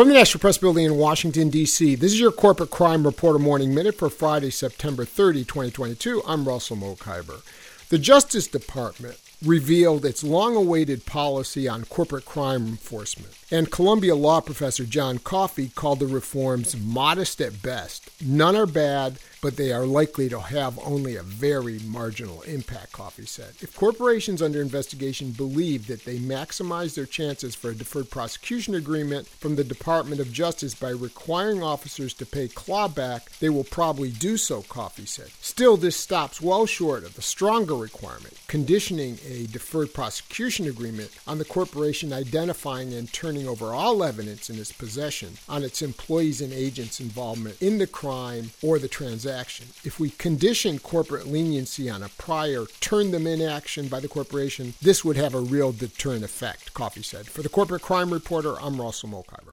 From the National Press Building in Washington, D.C., this is your Corporate Crime Reporter Morning Minute for Friday, September 30, 2022. I'm Russell Mokhiber. The Justice Department revealed its long awaited policy on corporate crime enforcement. And Columbia law professor John Coffee called the reforms modest at best. None are bad, but they are likely to have only a very marginal impact, Coffee said. If corporations under investigation believe that they maximize their chances for a deferred prosecution agreement from the Department of Justice by requiring officers to pay clawback, they will probably do so, Coffee said. Still, this stops well short of the stronger requirement, conditioning a deferred prosecution agreement on the corporation identifying and turning over all evidence in its possession on its employees and agents' involvement in the crime or the transaction. If we condition corporate leniency on a prior turn them in action by the corporation, this would have a real deterrent effect, Coffee said. For the Corporate Crime Reporter, I'm Russell Mokhiber.